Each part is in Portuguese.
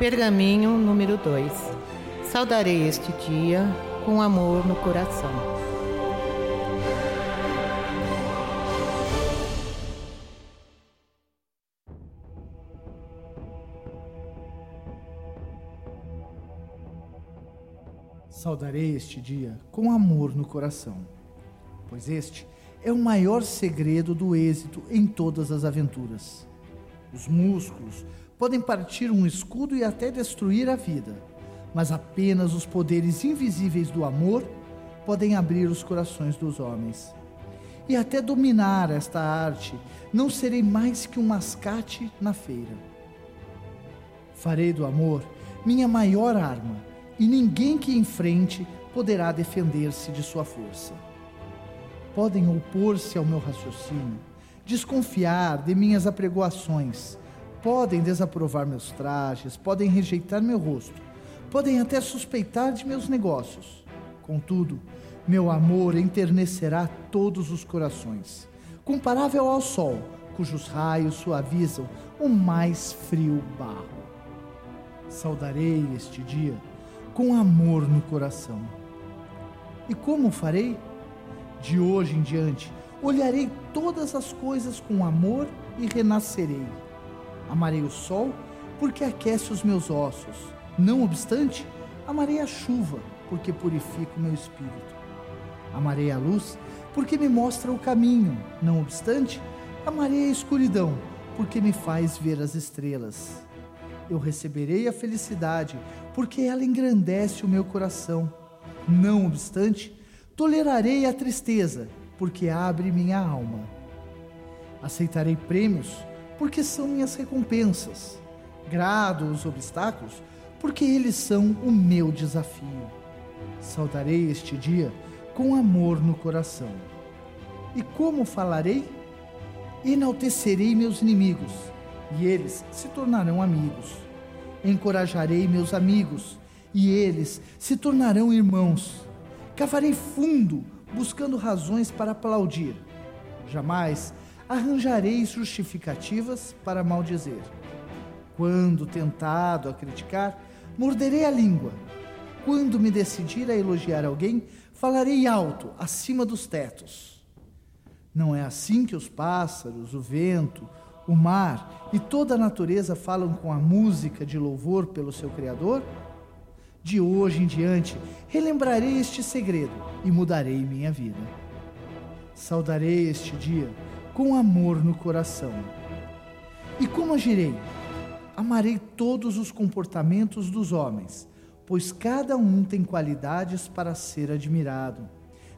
Pergaminho número 2. Saudarei este dia com amor no coração. Saudarei este dia com amor no coração, pois este é o maior segredo do êxito em todas as aventuras. Os músculos podem partir um escudo e até destruir a vida, mas apenas os poderes invisíveis do amor podem abrir os corações dos homens. E até dominar esta arte, não serei mais que um mascate na feira. Farei do amor minha maior arma, e ninguém que enfrente poderá defender-se de sua força. Podem opor-se ao meu raciocínio, desconfiar de minhas apregoações, podem desaprovar meus trajes, podem rejeitar meu rosto, podem até suspeitar de meus negócios. Contudo, meu amor enternecerá todos os corações, comparável ao sol, cujos raios suavizam o mais frio barro. Saudarei este dia com amor no coração. E como farei? De hoje em diante, olharei todas as coisas com amor e renascerei. Amarei o sol porque aquece os meus ossos. Não obstante, amarei a chuva porque purifica o meu espírito. Amarei a luz porque me mostra o caminho. Não obstante, amarei a escuridão porque me faz ver as estrelas. Eu receberei a felicidade porque ela engrandece o meu coração. Não obstante, tolerarei a tristeza porque abre minha alma. Aceitarei prêmios porque são minhas recompensas. Grado os obstáculos porque eles são o meu desafio. Saudarei este dia com amor no coração. E como falarei? Enaltecerei meus inimigos, e eles se tornarão amigos. Encorajarei meus amigos, e eles se tornarão irmãos. Cavarei fundo, buscando razões para aplaudir. Jamais arranjarei justificativas para maldizer. Quando tentado a criticar, morderei a língua. Quando me decidir a elogiar alguém, falarei alto, acima dos tetos. Não é assim que os pássaros, o vento, o mar e toda a natureza falam com a música de louvor pelo seu Criador? De hoje em diante, relembrarei este segredo e mudarei minha vida. Saudarei este dia com amor no coração. E como agirei? Amarei todos os comportamentos dos homens, pois cada um tem qualidades para ser admirado,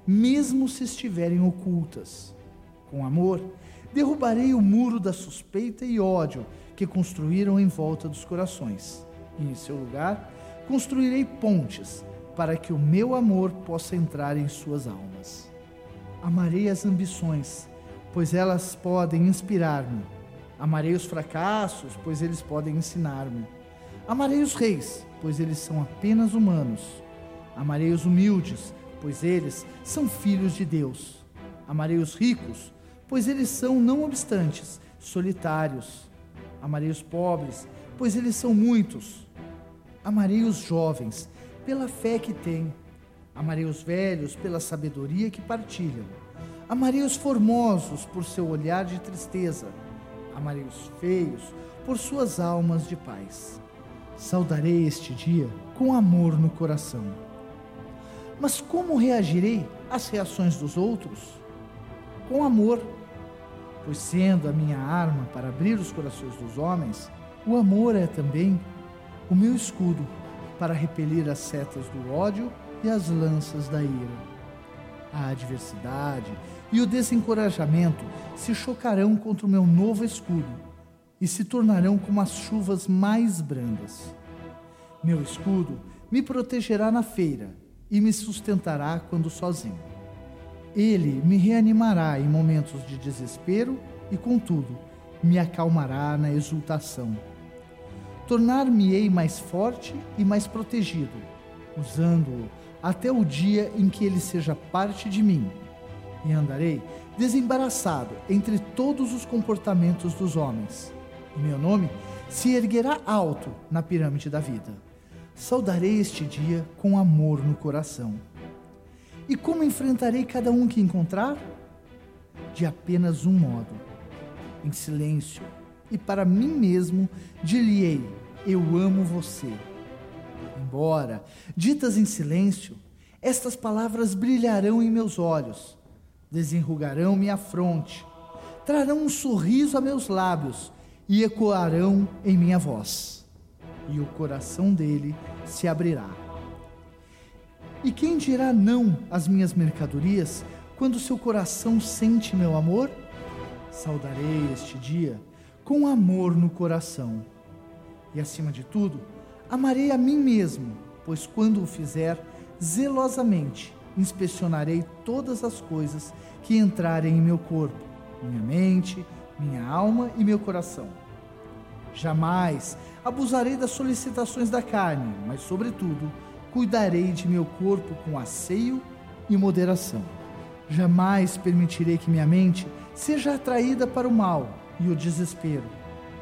mesmo se estiverem ocultas. Com amor, derrubarei o muro da suspeita e ódio que construíram em volta dos corações. E em seu lugar, construirei pontes para que o meu amor possa entrar em suas almas. Amarei as ambições, pois elas podem inspirar-me. Amarei os fracassos, pois eles podem ensinar-me. Amarei os reis, pois eles são apenas humanos. Amarei os humildes, pois eles são filhos de Deus. Amarei os ricos, pois eles são, não obstantes, solitários. Amarei os pobres, pois eles são muitos. Amarei os jovens pela fé que têm. Amarei os velhos pela sabedoria que partilham. Amarei os formosos por seu olhar de tristeza. Amarei os feios por suas almas de paz. Saudarei este dia com amor no coração. Mas como reagirei às reações dos outros? Com amor, pois sendo a minha arma para abrir os corações dos homens, o amor é também o meu escudo para repelir as setas do ódio e as lanças da ira. A adversidade e o desencorajamento se chocarão contra o meu novo escudo e se tornarão como as chuvas mais brandas. Meu escudo me protegerá na feira e me sustentará quando sozinho. Ele me reanimará em momentos de desespero e, contudo, me acalmará na exultação tornar-me-ei mais forte e mais protegido, usando-o até o dia em que ele seja parte de mim, e andarei desembaraçado entre todos os comportamentos dos homens. E meu nome se erguerá alto na pirâmide da vida. Saudarei este dia com amor no coração. E como enfrentarei cada um que encontrar? De apenas um modo, em silêncio, e para mim mesmo dir-lhe-ei: Eu amo você. Embora, ditas em silêncio, estas palavras brilharão em meus olhos, desenrugarão minha fronte, trarão um sorriso a meus lábios e ecoarão em minha voz, e o coração dele se abrirá. E quem dirá não às minhas mercadorias quando seu coração sente meu amor? Saudarei este dia com amor no coração. E acima de tudo, amarei a mim mesmo, pois quando o fizer, zelosamente inspecionarei todas as coisas que entrarem em meu corpo, minha mente, minha alma e meu coração. Jamais abusarei das solicitações da carne, mas, sobretudo, cuidarei de meu corpo com asseio e moderação. Jamais permitirei que minha mente seja atraída para o mal e o desespero,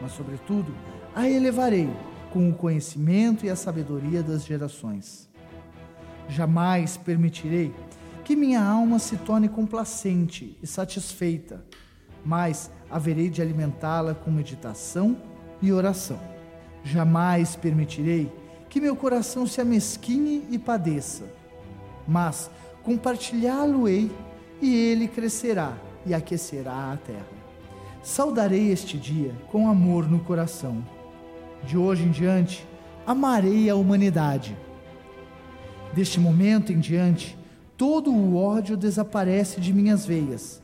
mas, sobretudo, a elevarei com o conhecimento e a sabedoria das gerações. Jamais permitirei que minha alma se torne complacente e satisfeita, mas haverei de alimentá-la com meditação e oração. Jamais permitirei que meu coração se amesquine e padeça, mas compartilhá-lo-ei e ele crescerá e aquecerá a terra. Saudarei este dia com amor no coração. De hoje em diante, amarei a humanidade Deste momento em diante, todo o ódio desaparece de minhas veias,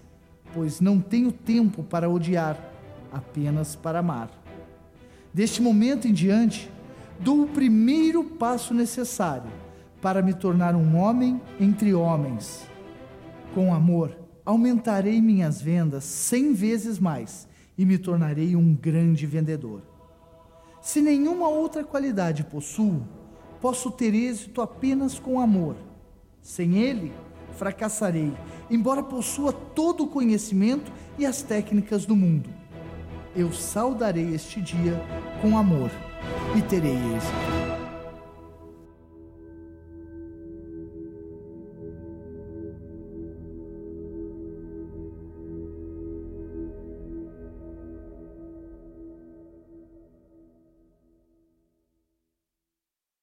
pois não tenho tempo para odiar, apenas para amar. Deste momento em diante, dou o primeiro passo necessário para me tornar um homem entre homens. Com amor, aumentarei minhas vendas cem vezes mais e me tornarei um grande vendedor. Se nenhuma outra qualidade possuo, posso ter êxito apenas com amor. Sem ele, fracassarei, embora possua todo o conhecimento e as técnicas do mundo. Eu saudarei este dia com amor e terei êxito.